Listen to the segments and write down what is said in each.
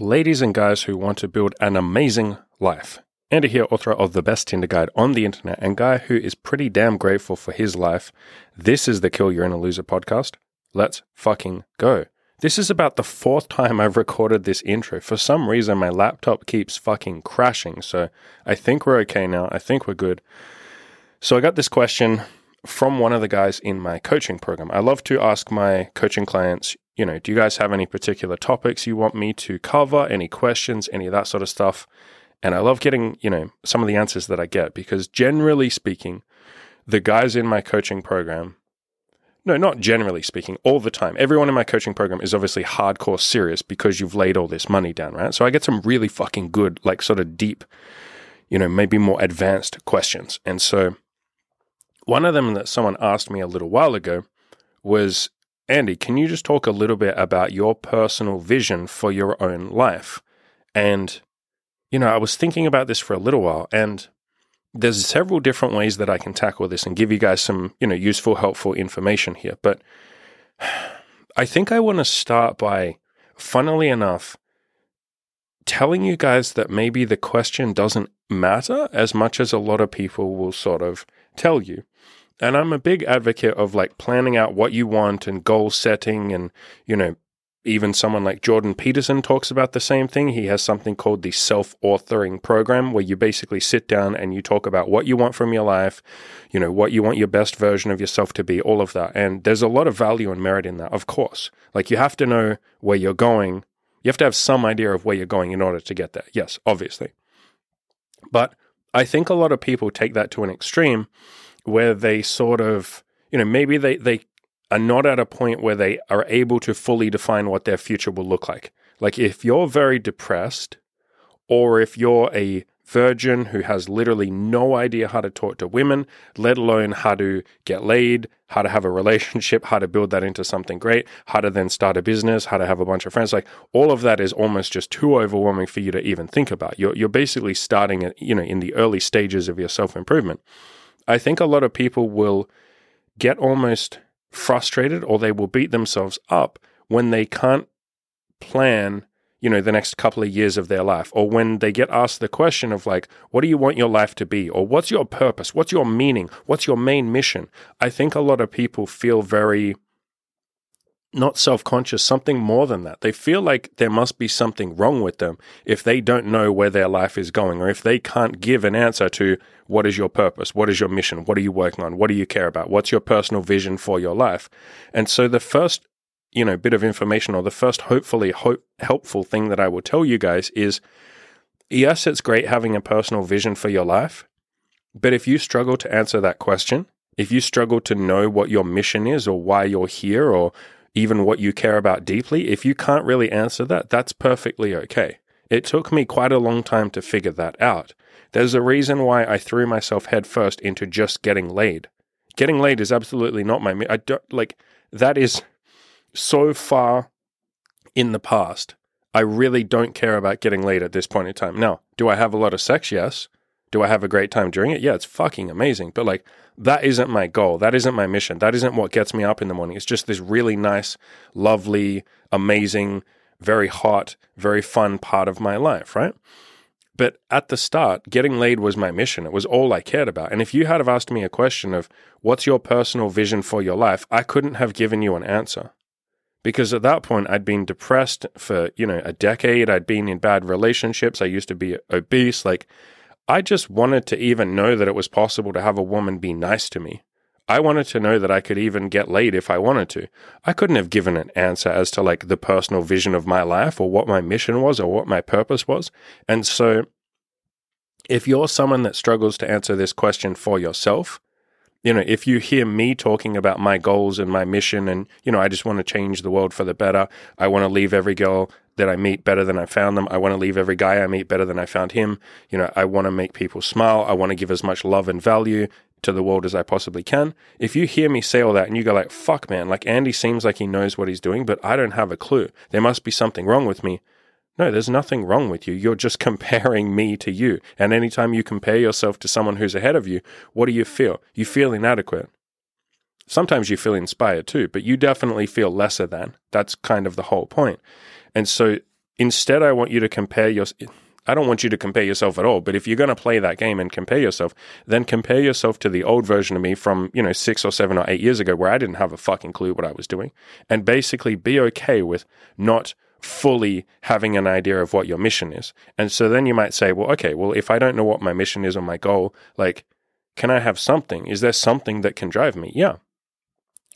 Ladies and guys who want to build an amazing life. Andy here, author of the best Tinder guide on the internet, and guy who is pretty damn grateful for his life. This is the Kill Your Inner Loser podcast. Let's fucking go. This is about the fourth time I've recorded this intro. For some reason, my laptop keeps fucking crashing. So I think we're okay now. I think we're good. So I got this question from one of the guys in my coaching program. I love to ask my coaching clients, you know, do you guys have any particular topics you want me to cover? Any questions, any of that sort of stuff? And I love getting, you know, some of the answers that I get because generally speaking, the guys in my coaching program, no, not generally speaking, all the time, everyone in my coaching program is obviously hardcore serious because you've laid all this money down, right? So I get some really fucking good, like sort of deep, you know, maybe more advanced questions. And so one of them that someone asked me a little while ago was Andy, can you just talk a little bit about your personal vision for your own life? And, you know, I was thinking about this for a little while, and there's several different ways that I can tackle this and give you guys some, you know, useful, helpful information here. But I think I want to start by, funnily enough, telling you guys that maybe the question doesn't matter as much as a lot of people will sort of tell you. And I'm a big advocate of like planning out what you want and goal setting. And, you know, even someone like Jordan Peterson talks about the same thing. He has something called the self authoring program where you basically sit down and you talk about what you want from your life, you know, what you want your best version of yourself to be, all of that. And there's a lot of value and merit in that, of course. Like you have to know where you're going. You have to have some idea of where you're going in order to get there. Yes, obviously. But I think a lot of people take that to an extreme where they sort of, you know, maybe they, they are not at a point where they are able to fully define what their future will look like. Like if you're very depressed, or if you're a virgin who has literally no idea how to talk to women, let alone how to get laid, how to have a relationship, how to build that into something great, how to then start a business, how to have a bunch of friends. Like all of that is almost just too overwhelming for you to even think about. You're you're basically starting at, you know, in the early stages of your self-improvement. I think a lot of people will get almost frustrated or they will beat themselves up when they can't plan, you know, the next couple of years of their life or when they get asked the question of like, what do you want your life to be? Or what's your purpose? What's your meaning? What's your main mission? I think a lot of people feel very not self conscious, something more than that. They feel like there must be something wrong with them if they don't know where their life is going or if they can't give an answer to what is your purpose? What is your mission? What are you working on? What do you care about? What's your personal vision for your life? And so the first, you know, bit of information or the first hopefully hope, helpful thing that I will tell you guys is yes, it's great having a personal vision for your life. But if you struggle to answer that question, if you struggle to know what your mission is or why you're here or even what you care about deeply, if you can't really answer that, that's perfectly okay. It took me quite a long time to figure that out. There's a reason why I threw myself headfirst into just getting laid. Getting laid is absolutely not my I don't like that is so far in the past. I really don't care about getting laid at this point in time. Now, do I have a lot of sex? Yes. Do I have a great time during it? Yeah, it's fucking amazing. But like, that isn't my goal. That isn't my mission. That isn't what gets me up in the morning. It's just this really nice, lovely, amazing, very hot, very fun part of my life, right? But at the start, getting laid was my mission. It was all I cared about. And if you had have asked me a question of what's your personal vision for your life, I couldn't have given you an answer. Because at that point, I'd been depressed for, you know, a decade. I'd been in bad relationships. I used to be obese. Like, I just wanted to even know that it was possible to have a woman be nice to me. I wanted to know that I could even get laid if I wanted to. I couldn't have given an answer as to like the personal vision of my life or what my mission was or what my purpose was. And so, if you're someone that struggles to answer this question for yourself, you know, if you hear me talking about my goals and my mission and, you know, I just want to change the world for the better, I want to leave every girl that I meet better than I found them. I want to leave every guy I meet better than I found him. You know, I want to make people smile. I want to give as much love and value to the world as I possibly can. If you hear me say all that and you go like, fuck man, like Andy seems like he knows what he's doing, but I don't have a clue. There must be something wrong with me. No, there's nothing wrong with you. You're just comparing me to you. And anytime you compare yourself to someone who's ahead of you, what do you feel? You feel inadequate. Sometimes you feel inspired too, but you definitely feel lesser than. That's kind of the whole point. And so instead, I want you to compare your. I don't want you to compare yourself at all, but if you're going to play that game and compare yourself, then compare yourself to the old version of me from, you know, six or seven or eight years ago where I didn't have a fucking clue what I was doing. And basically be okay with not fully having an idea of what your mission is. And so then you might say, well, okay, well, if I don't know what my mission is or my goal, like, can I have something? Is there something that can drive me? Yeah.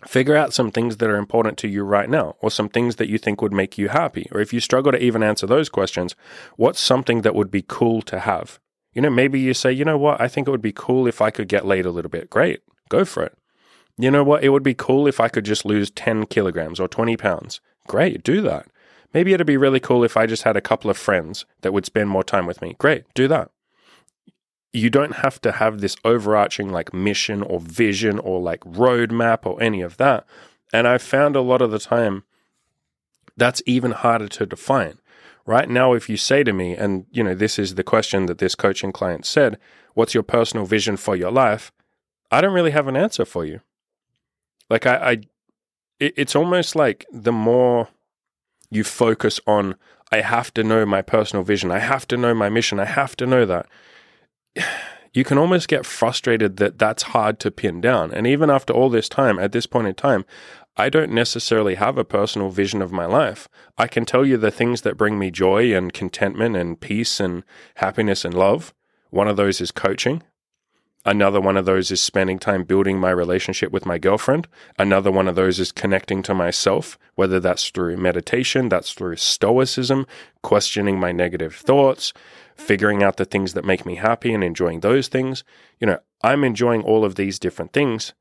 Figure out some things that are important to you right now, or some things that you think would make you happy. Or if you struggle to even answer those questions, what's something that would be cool to have? You know, maybe you say, you know what, I think it would be cool if I could get laid a little bit. Great, go for it. You know what, it would be cool if I could just lose 10 kilograms or 20 pounds. Great, do that. Maybe it'd be really cool if I just had a couple of friends that would spend more time with me. Great, do that you don't have to have this overarching like mission or vision or like roadmap or any of that. And I've found a lot of the time that's even harder to define. Right now, if you say to me, and you know, this is the question that this coaching client said, what's your personal vision for your life? I don't really have an answer for you. Like I, I it, it's almost like the more you focus on, I have to know my personal vision, I have to know my mission, I have to know that you can almost get frustrated that that's hard to pin down. And even after all this time, at this point in time, I don't necessarily have a personal vision of my life. I can tell you the things that bring me joy and contentment and peace and happiness and love. One of those is coaching. Another one of those is spending time building my relationship with my girlfriend. Another one of those is connecting to myself, whether that's through meditation, that's through stoicism, questioning my negative thoughts, figuring out the things that make me happy and enjoying those things. You know, I'm enjoying all of these different things.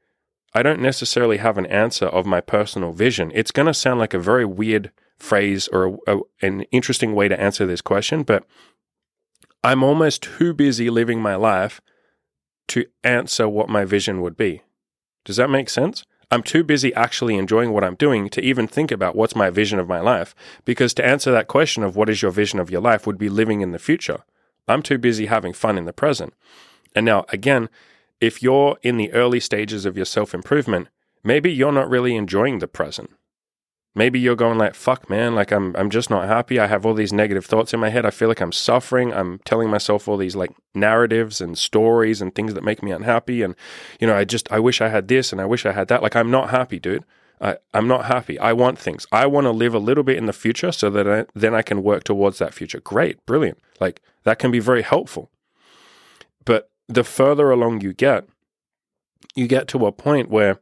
I don't necessarily have an answer of my personal vision. It's going to sound like a very weird phrase or a, a, an interesting way to answer this question, but I'm almost too busy living my life to answer what my vision would be. Does that make sense? I'm too busy actually enjoying what I'm doing to even think about what's my vision of my life. Because to answer that question of what is your vision of your life would be living in the future. I'm too busy having fun in the present. And now, again, if you're in the early stages of your self improvement, maybe you're not really enjoying the present. Maybe you're going like, fuck, man, like I'm, I'm just not happy. I have all these negative thoughts in my head. I feel like I'm suffering. I'm telling myself all these like narratives and stories and things that make me unhappy. And, you know, I just, I wish I had this and I wish I had that. Like, I'm not happy, dude. I, I'm not happy. I want things. I want to live a little bit in the future so that I, then I can work towards that future. Great, brilliant. Like, that can be very helpful. But the further along you get, you get to a point where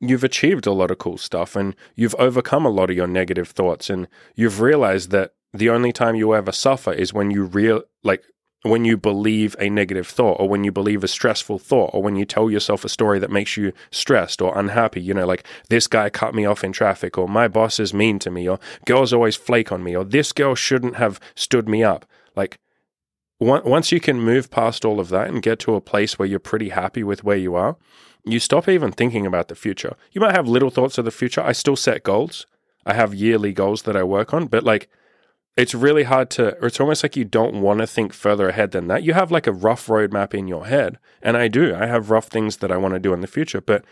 you've achieved a lot of cool stuff and you've overcome a lot of your negative thoughts and you've realized that the only time you ever suffer is when you real like when you believe a negative thought or when you believe a stressful thought or when you tell yourself a story that makes you stressed or unhappy you know like this guy cut me off in traffic or my boss is mean to me or girls always flake on me or this girl shouldn't have stood me up. Like once you can move past all of that and get to a place where you're pretty happy with where you are you stop even thinking about the future. You might have little thoughts of the future. I still set goals. I have yearly goals that I work on, but like it's really hard to, it's almost like you don't want to think further ahead than that. You have like a rough roadmap in your head. And I do. I have rough things that I want to do in the future, but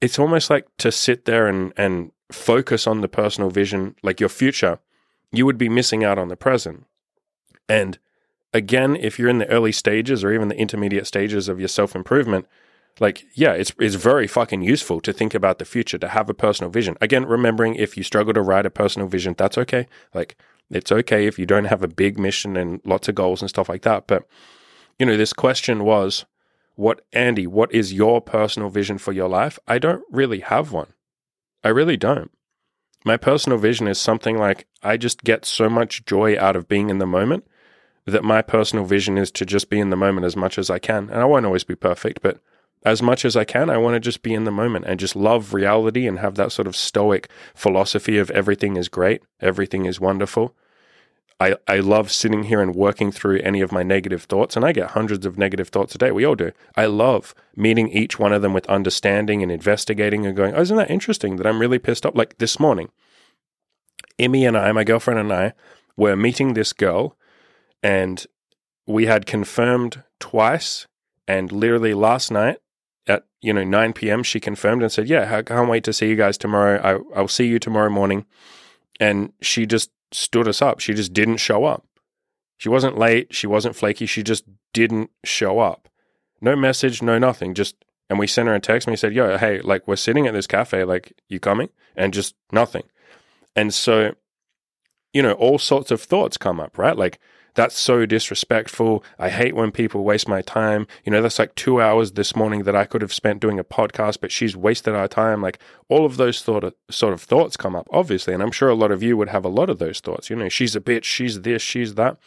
it's almost like to sit there and, and focus on the personal vision, like your future, you would be missing out on the present. And again, if you're in the early stages or even the intermediate stages of your self improvement, like yeah it's it's very fucking useful to think about the future to have a personal vision. Again remembering if you struggle to write a personal vision that's okay. Like it's okay if you don't have a big mission and lots of goals and stuff like that. But you know this question was what andy what is your personal vision for your life? I don't really have one. I really don't. My personal vision is something like i just get so much joy out of being in the moment that my personal vision is to just be in the moment as much as i can. And i won't always be perfect but as much as I can, I want to just be in the moment and just love reality and have that sort of stoic philosophy of everything is great, everything is wonderful. I, I love sitting here and working through any of my negative thoughts, and I get hundreds of negative thoughts a day. We all do. I love meeting each one of them with understanding and investigating and going, oh, isn't that interesting that I'm really pissed off? Like this morning, Emmy and I, my girlfriend and I, were meeting this girl, and we had confirmed twice. And literally last night, at you know 9 p.m. she confirmed and said, "Yeah, I can't wait to see you guys tomorrow. I, I'll see you tomorrow morning." And she just stood us up. She just didn't show up. She wasn't late. She wasn't flaky. She just didn't show up. No message, no nothing. Just, and we sent her a text and we said, yo, hey, like we're sitting at this cafe, like you coming? And just nothing. And so, you know, all sorts of thoughts come up, right? Like, that's so disrespectful. I hate when people waste my time. You know, that's like two hours this morning that I could have spent doing a podcast, but she's wasted our time. Like all of those sort of sort of thoughts come up, obviously, and I'm sure a lot of you would have a lot of those thoughts. You know, she's a bitch, she's this, she's that.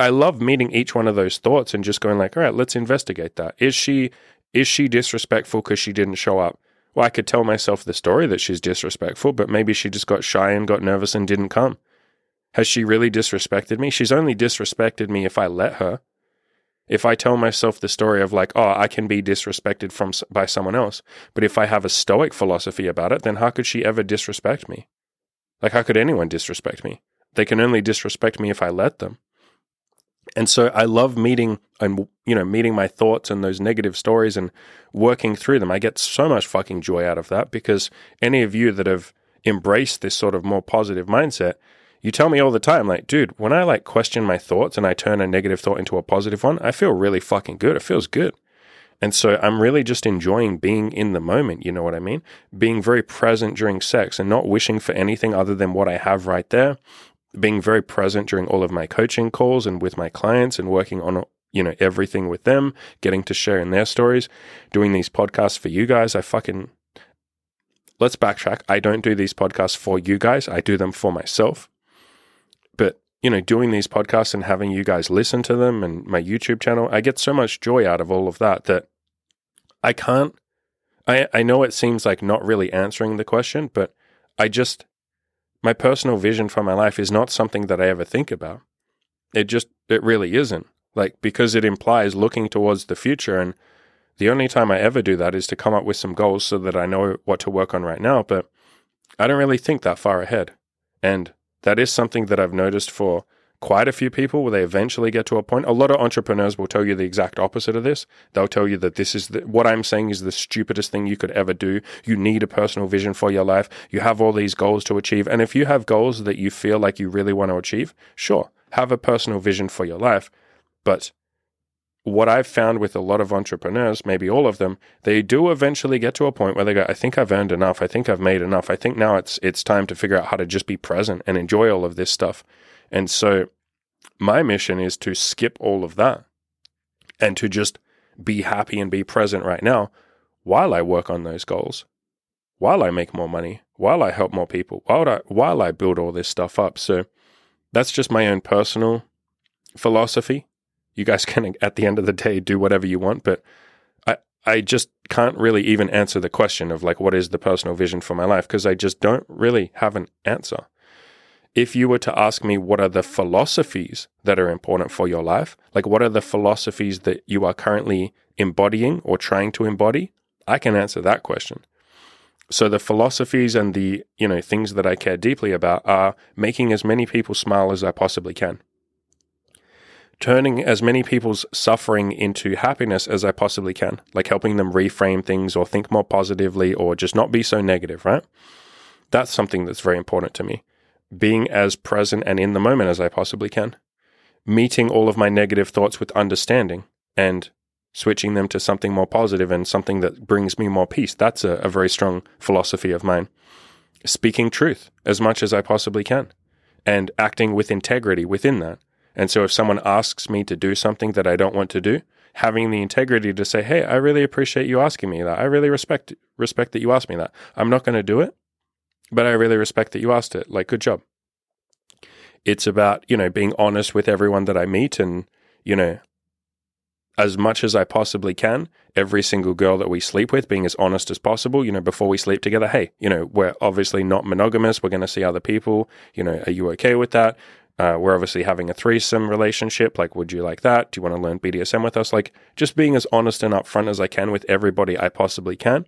I love meeting each one of those thoughts and just going like, all right, let's investigate that. Is she is she disrespectful because she didn't show up? Well, I could tell myself the story that she's disrespectful, but maybe she just got shy and got nervous and didn't come. Has she really disrespected me? She's only disrespected me if I let her. If I tell myself the story of like, oh, I can be disrespected from by someone else, but if I have a stoic philosophy about it, then how could she ever disrespect me? Like how could anyone disrespect me? They can only disrespect me if I let them. And so I love meeting and you know meeting my thoughts and those negative stories and working through them. I get so much fucking joy out of that because any of you that have embraced this sort of more positive mindset, you tell me all the time, like, dude, when I like question my thoughts and I turn a negative thought into a positive one, I feel really fucking good. It feels good. And so I'm really just enjoying being in the moment. You know what I mean? Being very present during sex and not wishing for anything other than what I have right there. Being very present during all of my coaching calls and with my clients and working on, you know, everything with them, getting to share in their stories, doing these podcasts for you guys. I fucking, let's backtrack. I don't do these podcasts for you guys. I do them for myself you know, doing these podcasts and having you guys listen to them and my YouTube channel, I get so much joy out of all of that that I can't. I, I know it seems like not really answering the question, but I just, my personal vision for my life is not something that I ever think about. It just, it really isn't. Like, because it implies looking towards the future. And the only time I ever do that is to come up with some goals so that I know what to work on right now. But I don't really think that far ahead. And that is something that I've noticed for quite a few people where they eventually get to a point. A lot of entrepreneurs will tell you the exact opposite of this. They'll tell you that this is the, what I'm saying is the stupidest thing you could ever do. You need a personal vision for your life. You have all these goals to achieve. And if you have goals that you feel like you really want to achieve, sure, have a personal vision for your life. But what I've found with a lot of entrepreneurs, maybe all of them, they do eventually get to a point where they go, I think I've earned enough. I think I've made enough. I think now it's it's time to figure out how to just be present and enjoy all of this stuff. And so my mission is to skip all of that and to just be happy and be present right now while I work on those goals, while I make more money, while I help more people, while I while I build all this stuff up. So that's just my own personal philosophy you guys can at the end of the day do whatever you want but i i just can't really even answer the question of like what is the personal vision for my life? Because i just don't really have an answer. If you were to ask me what are the philosophies that are important for your life? Like what are the philosophies that you are currently embodying or trying to embody? I can answer that question. So the philosophies and the you know things that i care deeply about are making as many people smile as i possibly can turning as many people's suffering into happiness as I possibly can, like helping them reframe things or think more positively or just not be so negative, right? That's something that's very important to me. Being as present and in the moment as I possibly can. Meeting all of my negative thoughts with understanding and switching them to something more positive and something that brings me more peace. That's a, a very strong philosophy of mine. Speaking truth as much as I possibly can and acting with integrity within that and so if someone asks me to do something that I don't want to do, having the integrity to say, "Hey, I really appreciate you asking me that. I really respect respect that you asked me that. I'm not going to do it, but I really respect that you asked it. Like good job." It's about, you know, being honest with everyone that I meet and, you know, as much as I possibly can, every single girl that we sleep with, being as honest as possible, you know, before we sleep together, hey, you know, we're obviously not monogamous. We're going to see other people. You know, are you okay with that? Uh, we're obviously having a threesome relationship. Like, would you like that? Do you want to learn BDSM with us? Like, just being as honest and upfront as I can with everybody I possibly can,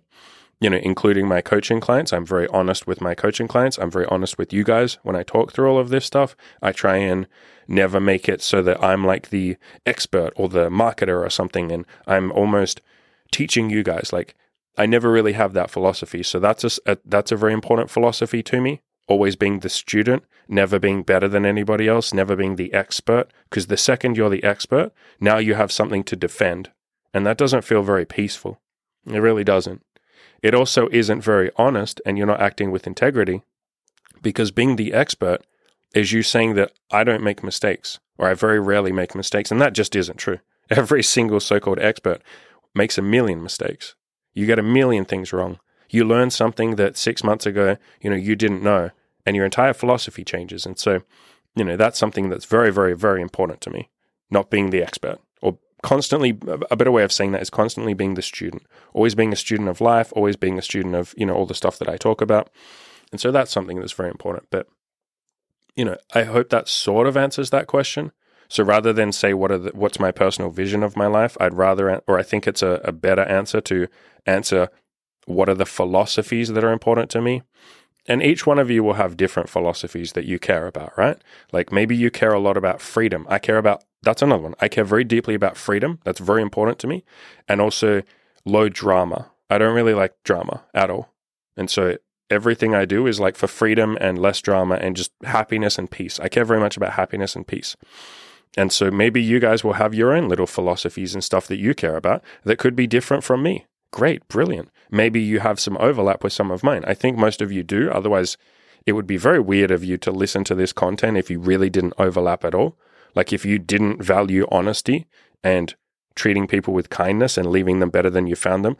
you know, including my coaching clients. I'm very honest with my coaching clients. I'm very honest with you guys when I talk through all of this stuff. I try and never make it so that I'm like the expert or the marketer or something. And I'm almost teaching you guys. Like, I never really have that philosophy. So that's a, a that's a very important philosophy to me always being the student, never being better than anybody else, never being the expert. Because the second you're the expert, now you have something to defend. And that doesn't feel very peaceful. It really doesn't. It also isn't very honest, and you're not acting with integrity because being the expert is you saying that I don't make mistakes or I very rarely make mistakes. And that just isn't true. Every single so called expert makes a million mistakes. You get a million things wrong. You learn something that six months ago, you know, you didn't know, and your entire philosophy changes. And so, you know, that's something that's very, very, very important to me. Not being the expert or constantly a better way of saying that is constantly being the student, always being a student of life, always being a student of, you know, all the stuff that I talk about. And so that's something that's very important. But, you know, I hope that sort of answers that question. So rather than say what are the, what's my personal vision of my life, I'd rather, or I think it's a, a better answer to answer what are the philosophies that are important to me. And each one of you will have different philosophies that you care about, right? Like maybe you care a lot about freedom. I care about, that's another one. I care very deeply about freedom. That's very important to me. And also low drama. I don't really like drama at all. And so everything I do is like for freedom and less drama and just happiness and peace. I care very much about happiness and peace. And so maybe you guys will have your own little philosophies and stuff that you care about that could be different from me. Great, brilliant. Maybe you have some overlap with some of mine. I think most of you do. Otherwise, it would be very weird of you to listen to this content if you really didn't overlap at all. Like if you didn't value honesty and treating people with kindness and leaving them better than you found them,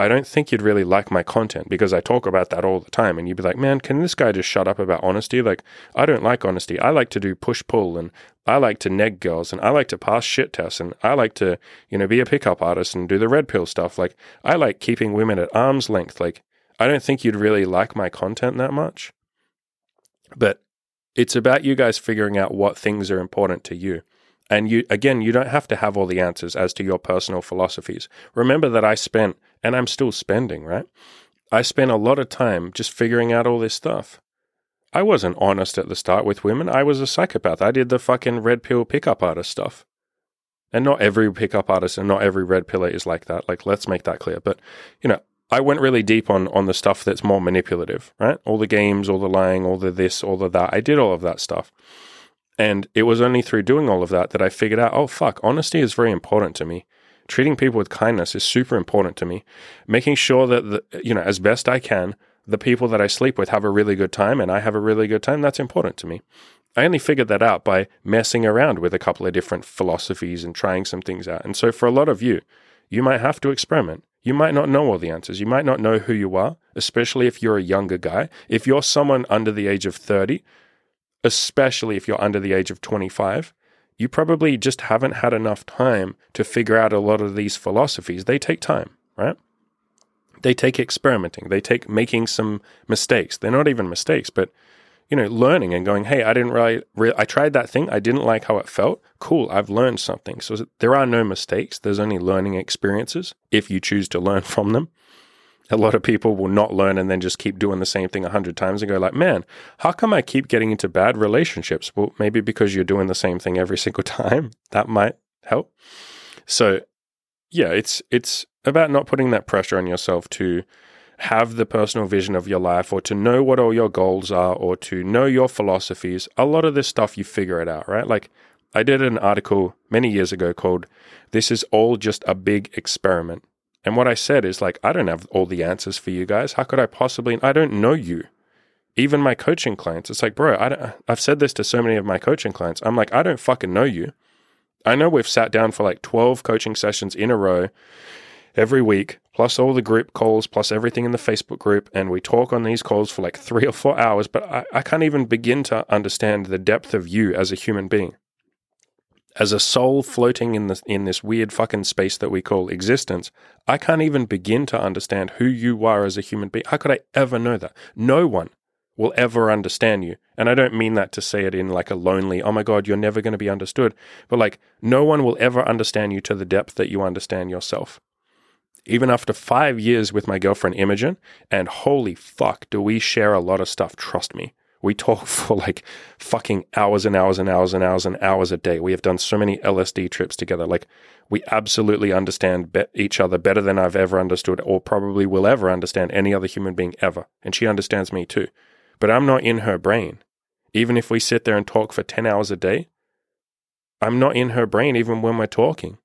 I don't think you'd really like my content because I talk about that all the time. And you'd be like, man, can this guy just shut up about honesty? Like, I don't like honesty. I like to do push pull and I like to neg girls and I like to pass shit tests and I like to, you know, be a pickup artist and do the red pill stuff. Like, I like keeping women at arm's length. Like, I don't think you'd really like my content that much. But it's about you guys figuring out what things are important to you. And you again, you don't have to have all the answers as to your personal philosophies. Remember that I spent and I'm still spending, right? I spent a lot of time just figuring out all this stuff. I wasn't honest at the start with women. I was a psychopath. I did the fucking red pill pickup artist stuff. And not every pickup artist and not every red pillar is like that. Like, let's make that clear. But, you know, I went really deep on on the stuff that's more manipulative, right? All the games, all the lying, all the this, all the that. I did all of that stuff. And it was only through doing all of that that I figured out, oh, fuck, honesty is very important to me. Treating people with kindness is super important to me. Making sure that, the, you know, as best I can, the people that I sleep with have a really good time and I have a really good time, that's important to me. I only figured that out by messing around with a couple of different philosophies and trying some things out. And so for a lot of you, you might have to experiment. You might not know all the answers. You might not know who you are, especially if you're a younger guy. If you're someone under the age of 30, especially if you're under the age of 25, you probably just haven't had enough time to figure out a lot of these philosophies. They take time, right? They take experimenting. They take making some mistakes. They're not even mistakes, but you know, learning and going, "Hey, I didn't really, re- I tried that thing. I didn't like how it felt. Cool, I've learned something." So there are no mistakes. There's only learning experiences if you choose to learn from them a lot of people will not learn and then just keep doing the same thing a hundred times and go like, man, how come I keep getting into bad relationships? Well, maybe because you're doing the same thing every single time. That might help. So yeah, it's it's about not putting that pressure on yourself to have the personal vision of your life or to know what all your goals are or to know your philosophies. A lot of this stuff you figure it out, right? Like I did an article many years ago called This is all just a big experiment. And what I said is like, I don't have all the answers for you guys. How could I possibly? I don't know you. Even my coaching clients, it's like, bro, I uh, I've said this to so many of my coaching clients. I'm like, I don't fucking know you. I know we've sat down for like 12 coaching sessions in a row every week, plus all the group calls, plus everything in the Facebook group. And we talk on these calls for like three or four hours, but I, I can't even begin to understand the depth of you as a human being as a soul floating in this in this weird fucking space that we call existence, I can't even begin to understand who you are as a human being. How could I ever know that? No one will ever understand you. And I don't mean that to say it in like a lonely, oh my God, you're never going to be understood. But like, no one will ever understand you to the depth that you understand yourself. Even after five years with my girlfriend Imogen, and holy fuck, do we share a lot of stuff, trust me. We talk for like fucking hours and hours and hours and hours and hours a day. We have done so many LSD trips together. Like, we absolutely understand be- each other better than I've ever understood or probably will ever understand any other human being ever. And she understands me too. but I'm not in her brain. Even if we sit there and talk for 10 hours a day, I'm not in her brain even when we're talking.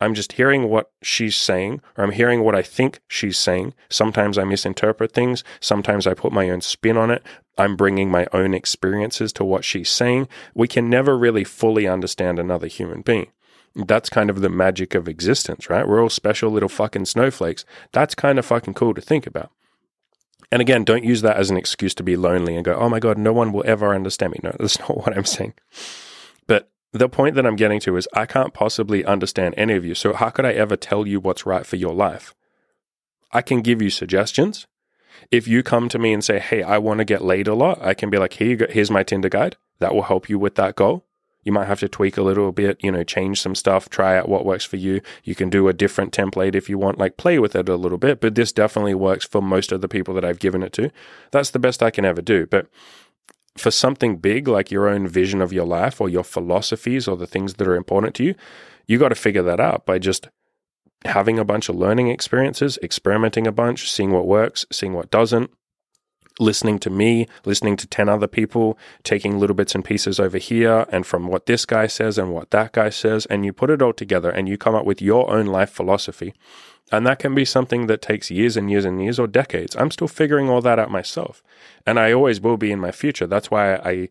I'm just hearing what she's saying, or I'm hearing what I think she's saying. Sometimes I misinterpret things. Sometimes I put my own spin on it. I'm bringing my own experiences to what she's saying. We can never really fully understand another human being. That's kind of the magic of existence, right? We're all special little fucking snowflakes. That's kind of fucking cool to think about. And again, don't use that as an excuse to be lonely and go, oh my God, no one will ever understand me. No, that's not what I'm saying. But the point that I'm getting to is I can't possibly understand any of you. So, how could I ever tell you what's right for your life? I can give you suggestions. If you come to me and say, Hey, I want to get laid a lot, I can be like, Here you go, here's my Tinder guide. That will help you with that goal. You might have to tweak a little bit, you know, change some stuff, try out what works for you. You can do a different template if you want, like play with it a little bit, but this definitely works for most of the people that I've given it to. That's the best I can ever do. But for something big like your own vision of your life or your philosophies or the things that are important to you, you got to figure that out by just having a bunch of learning experiences, experimenting a bunch, seeing what works, seeing what doesn't, listening to me, listening to 10 other people, taking little bits and pieces over here and from what this guy says and what that guy says, and you put it all together and you come up with your own life philosophy. And that can be something that takes years and years and years or decades. I'm still figuring all that out myself. And I always will be in my future. That's why I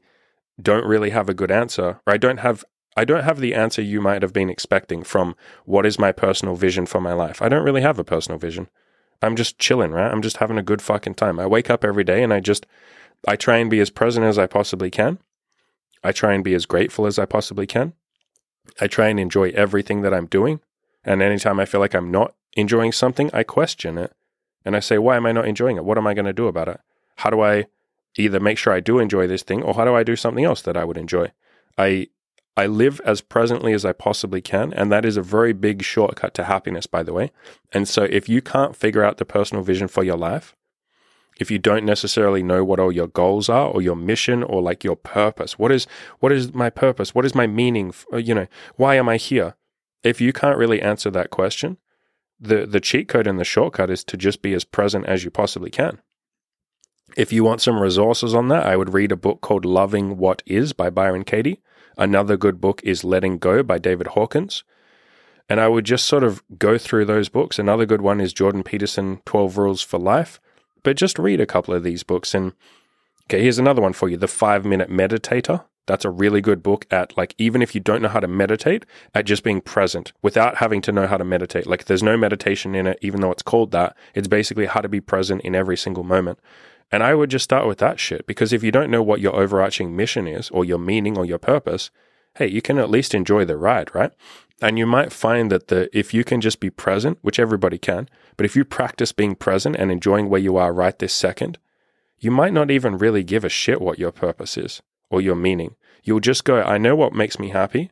don't really have a good answer, or I don't have I don't have the answer you might have been expecting from what is my personal vision for my life. I don't really have a personal vision. I'm just chilling, right? I'm just having a good fucking time. I wake up every day and I just I try and be as present as I possibly can. I try and be as grateful as I possibly can. I try and enjoy everything that I'm doing. And anytime I feel like I'm not enjoying something, I question it. And I say, why am I not enjoying it? What am I going to do about it? How do I either make sure I do enjoy this thing or how do I do something else that I would enjoy? I I live as presently as I possibly can, and that is a very big shortcut to happiness, by the way. And so, if you can't figure out the personal vision for your life, if you don't necessarily know what all your goals are, or your mission, or like your purpose, what is what is my purpose? What is my meaning? Uh, you know, why am I here? If you can't really answer that question, the the cheat code and the shortcut is to just be as present as you possibly can. If you want some resources on that, I would read a book called Loving What Is by Byron Katie. Another good book is Letting Go by David Hawkins. And I would just sort of go through those books. Another good one is Jordan Peterson 12 Rules for Life. But just read a couple of these books. And okay, here's another one for you The Five Minute Meditator that's a really good book at like even if you don't know how to meditate, at just being present without having to know how to meditate. Like there's no meditation in it, even though it's called that. It's basically how to be present in every single moment. And I would just start with that shit because if you don't know what your overarching mission is or your meaning or your purpose, hey, you can at least enjoy the ride, right? And you might find that the if you can just be present, which everybody can, but if you practice being present and enjoying where you are right this second, you might not even really give a shit what your purpose is or your meaning. You'll just go, I know what makes me happy,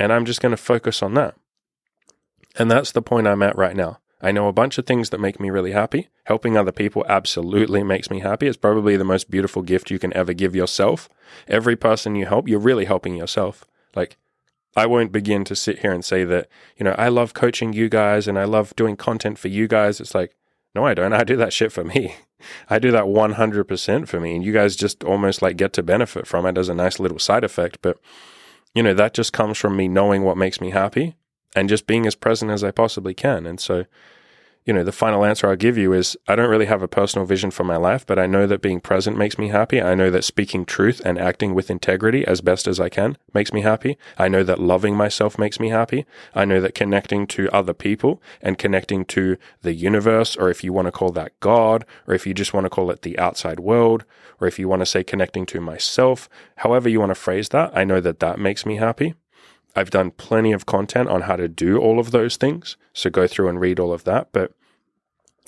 and I'm just going to focus on that. And that's the point I'm at right now. I know a bunch of things that make me really happy. Helping other people absolutely makes me happy. It's probably the most beautiful gift you can ever give yourself. Every person you help, you're really helping yourself. Like, I won't begin to sit here and say that, you know, I love coaching you guys and I love doing content for you guys. It's like, no, I don't. I do that shit for me. I do that 100% for me. And you guys just almost like get to benefit from it as a nice little side effect. But, you know, that just comes from me knowing what makes me happy and just being as present as I possibly can. And so, you know, the final answer I'll give you is I don't really have a personal vision for my life, but I know that being present makes me happy. I know that speaking truth and acting with integrity as best as I can makes me happy. I know that loving myself makes me happy. I know that connecting to other people and connecting to the universe, or if you want to call that God, or if you just want to call it the outside world, or if you want to say connecting to myself, however you want to phrase that, I know that that makes me happy. I've done plenty of content on how to do all of those things. So go through and read all of that. But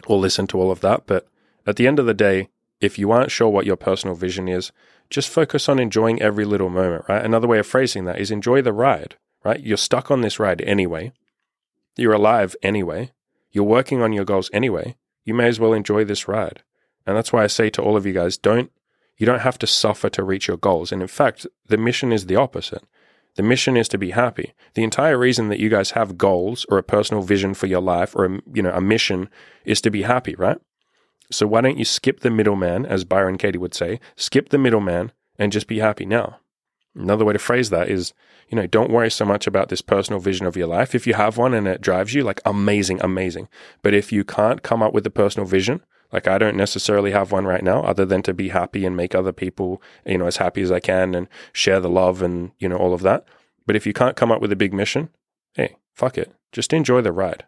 or listen to all of that. But at the end of the day, if you aren't sure what your personal vision is, just focus on enjoying every little moment, right? Another way of phrasing that is enjoy the ride, right? You're stuck on this ride anyway. You're alive anyway. You're working on your goals anyway. You may as well enjoy this ride. And that's why I say to all of you guys, don't you don't have to suffer to reach your goals. And in fact, the mission is the opposite. The mission is to be happy. The entire reason that you guys have goals or a personal vision for your life or a, you know a mission is to be happy, right? So why don't you skip the middleman, as Byron Katie would say, skip the middleman and just be happy now? Another way to phrase that is, you know, don't worry so much about this personal vision of your life. If you have one and it drives you, like amazing, amazing. But if you can't come up with a personal vision, like I don't necessarily have one right now other than to be happy and make other people, you know, as happy as I can and share the love and, you know, all of that. But if you can't come up with a big mission, hey, fuck it. Just enjoy the ride.